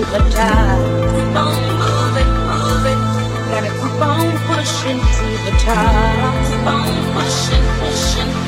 the top. Keep on moving, moving. Gotta keep on pushing to the top. Keep on pushing, pushing.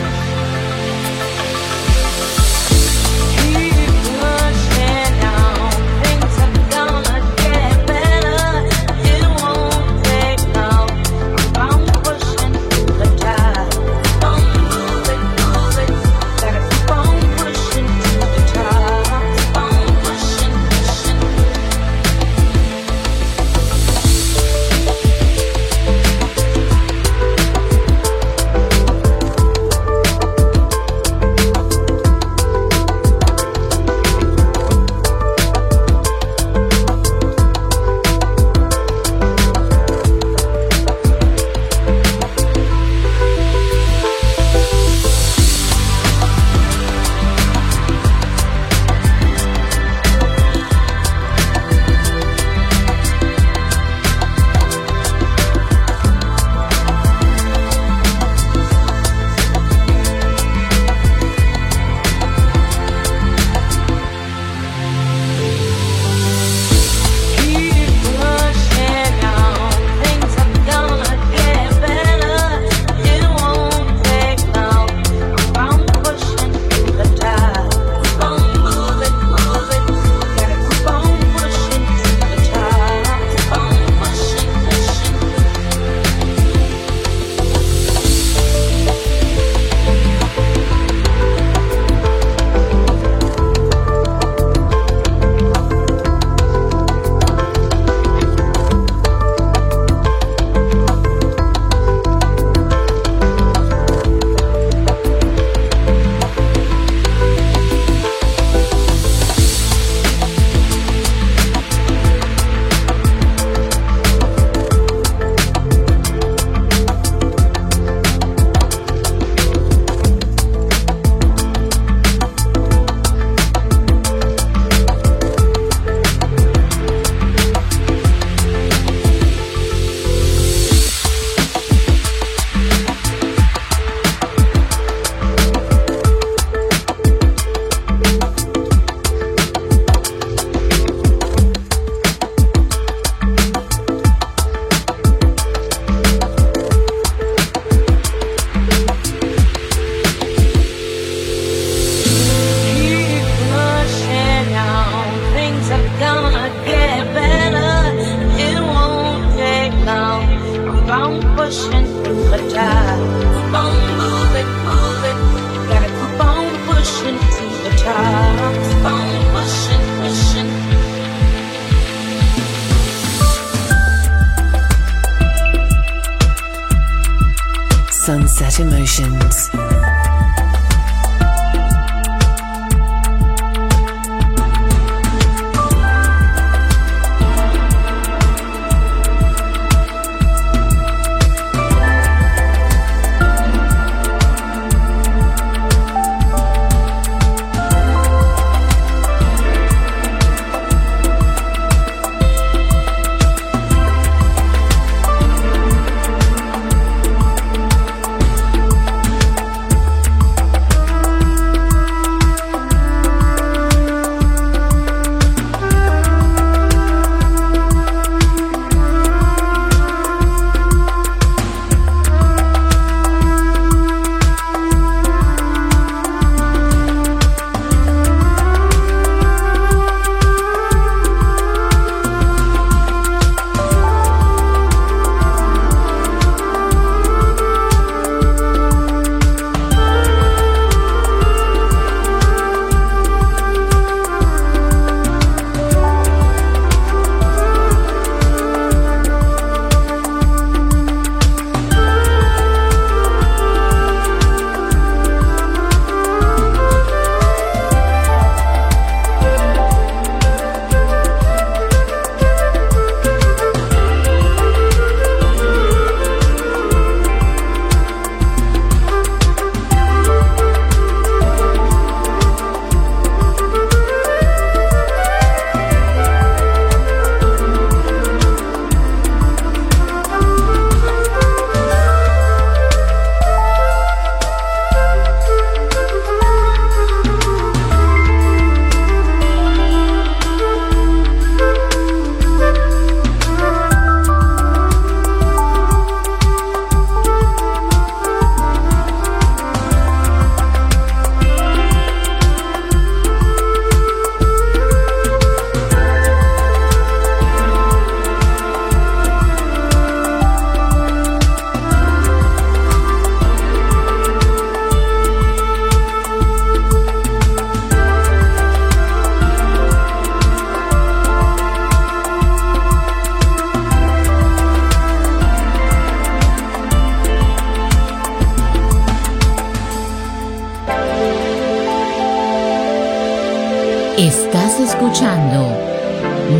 Estás escuchando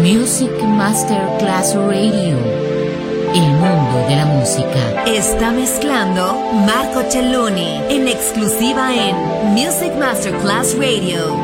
Music Masterclass Radio. El mundo de la música. Está mezclando Marco Celloni en exclusiva en Music Masterclass Radio.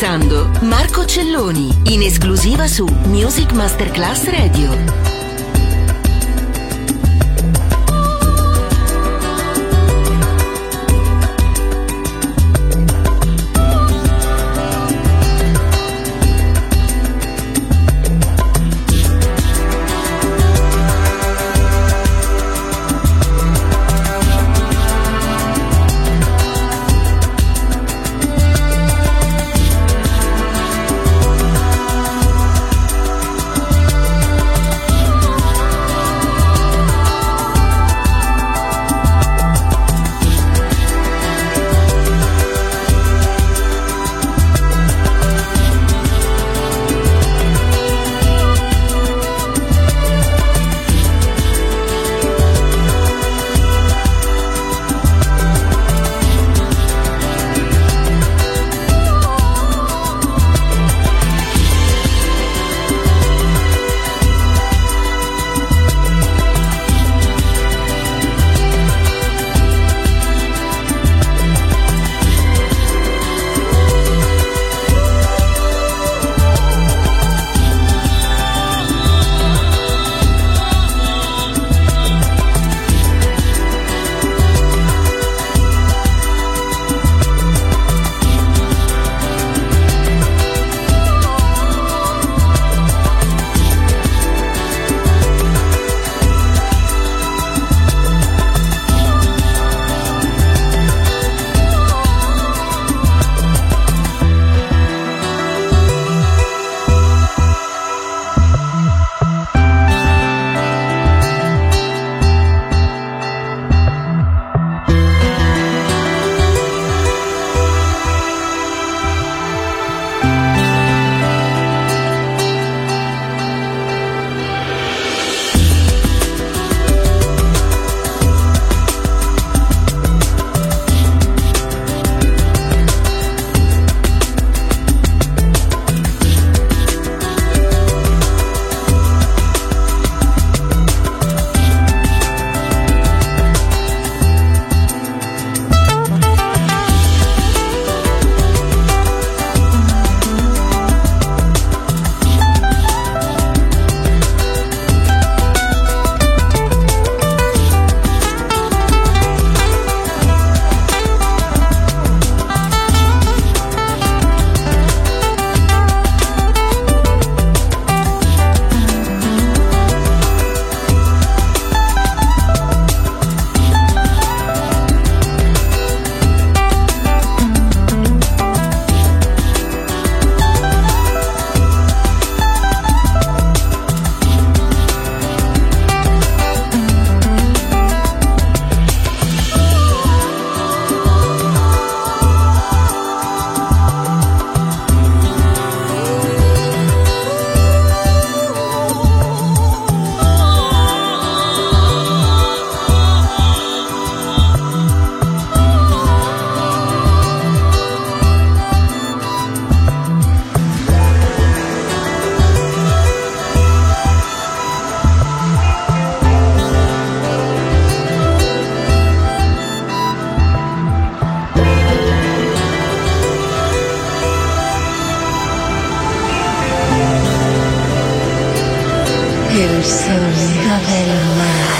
Mixando Marco Celloni in esclusiva su Music Masterclass Radio. So very mad. Sunset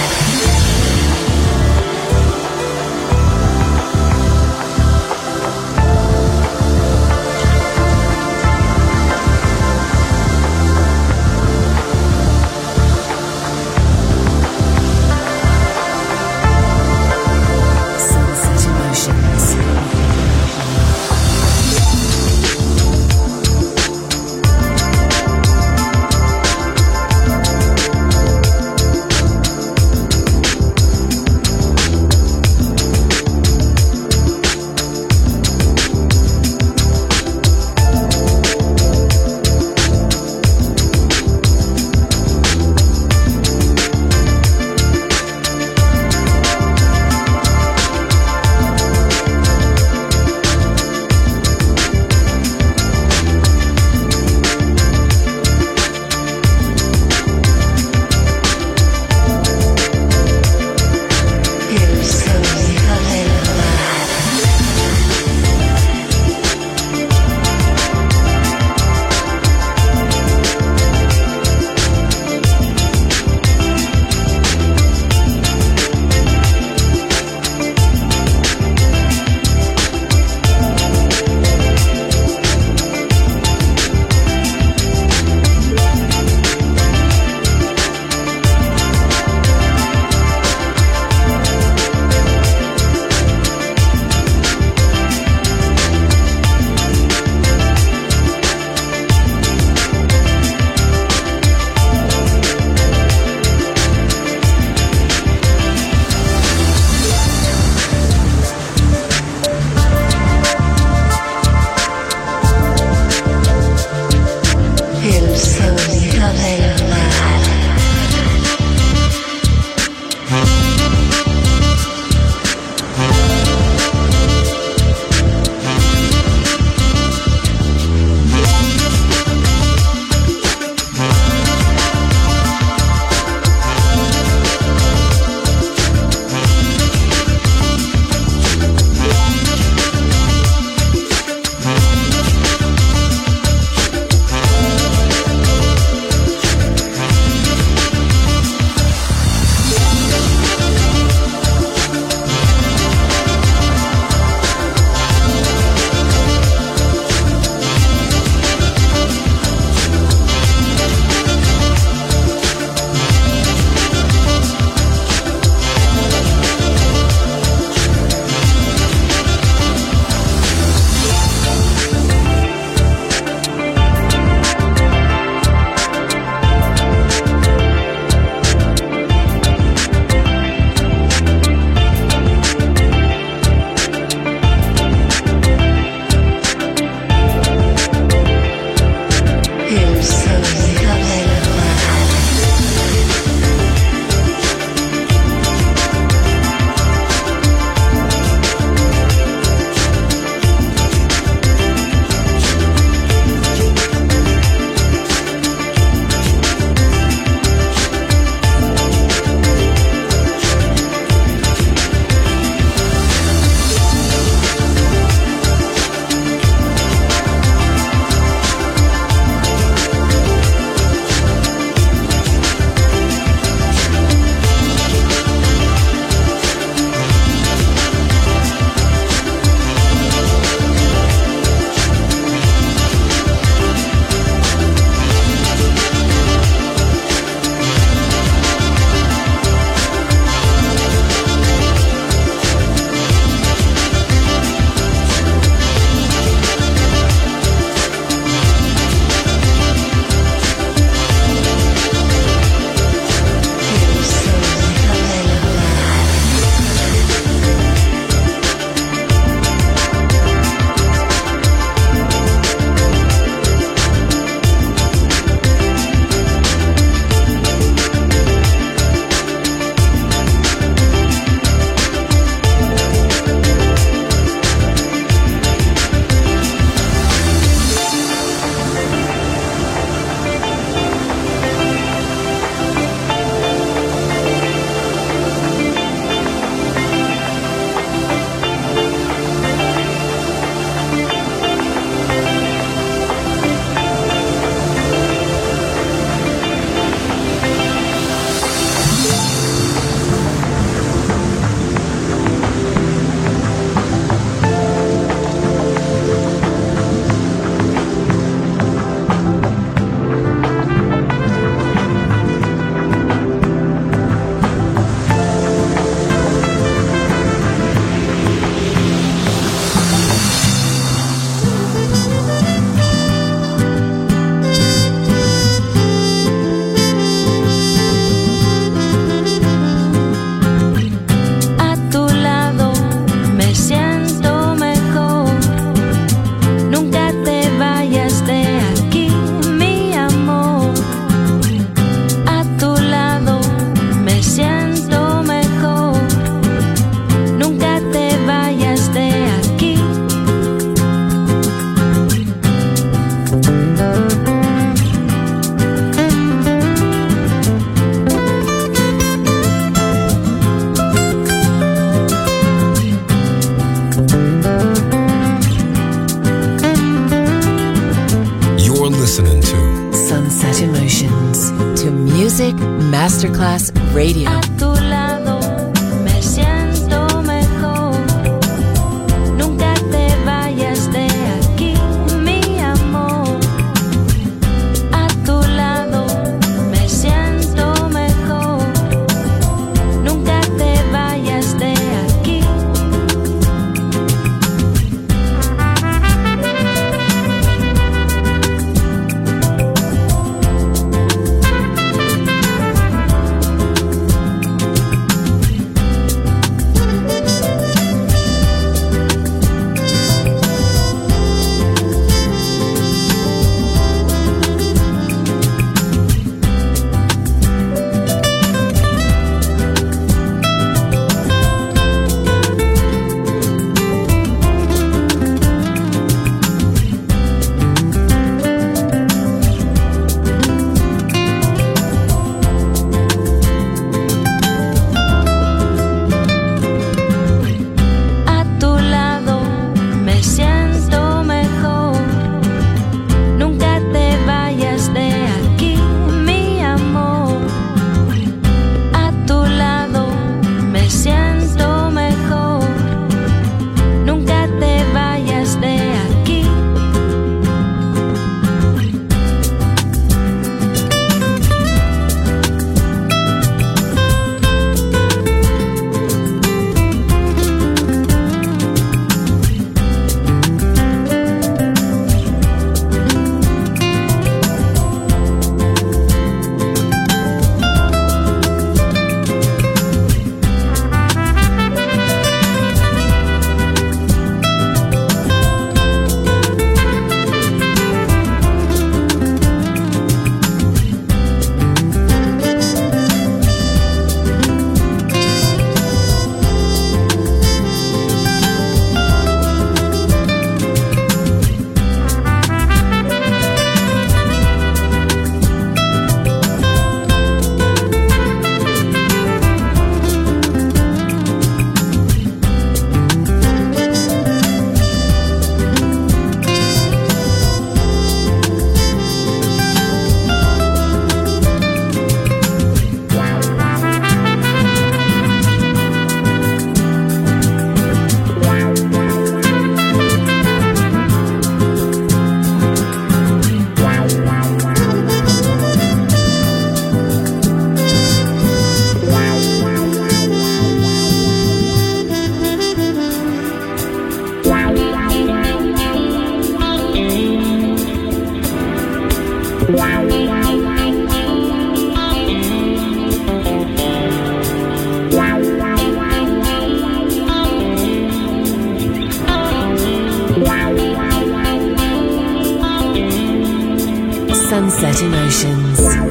Sunset Emotions.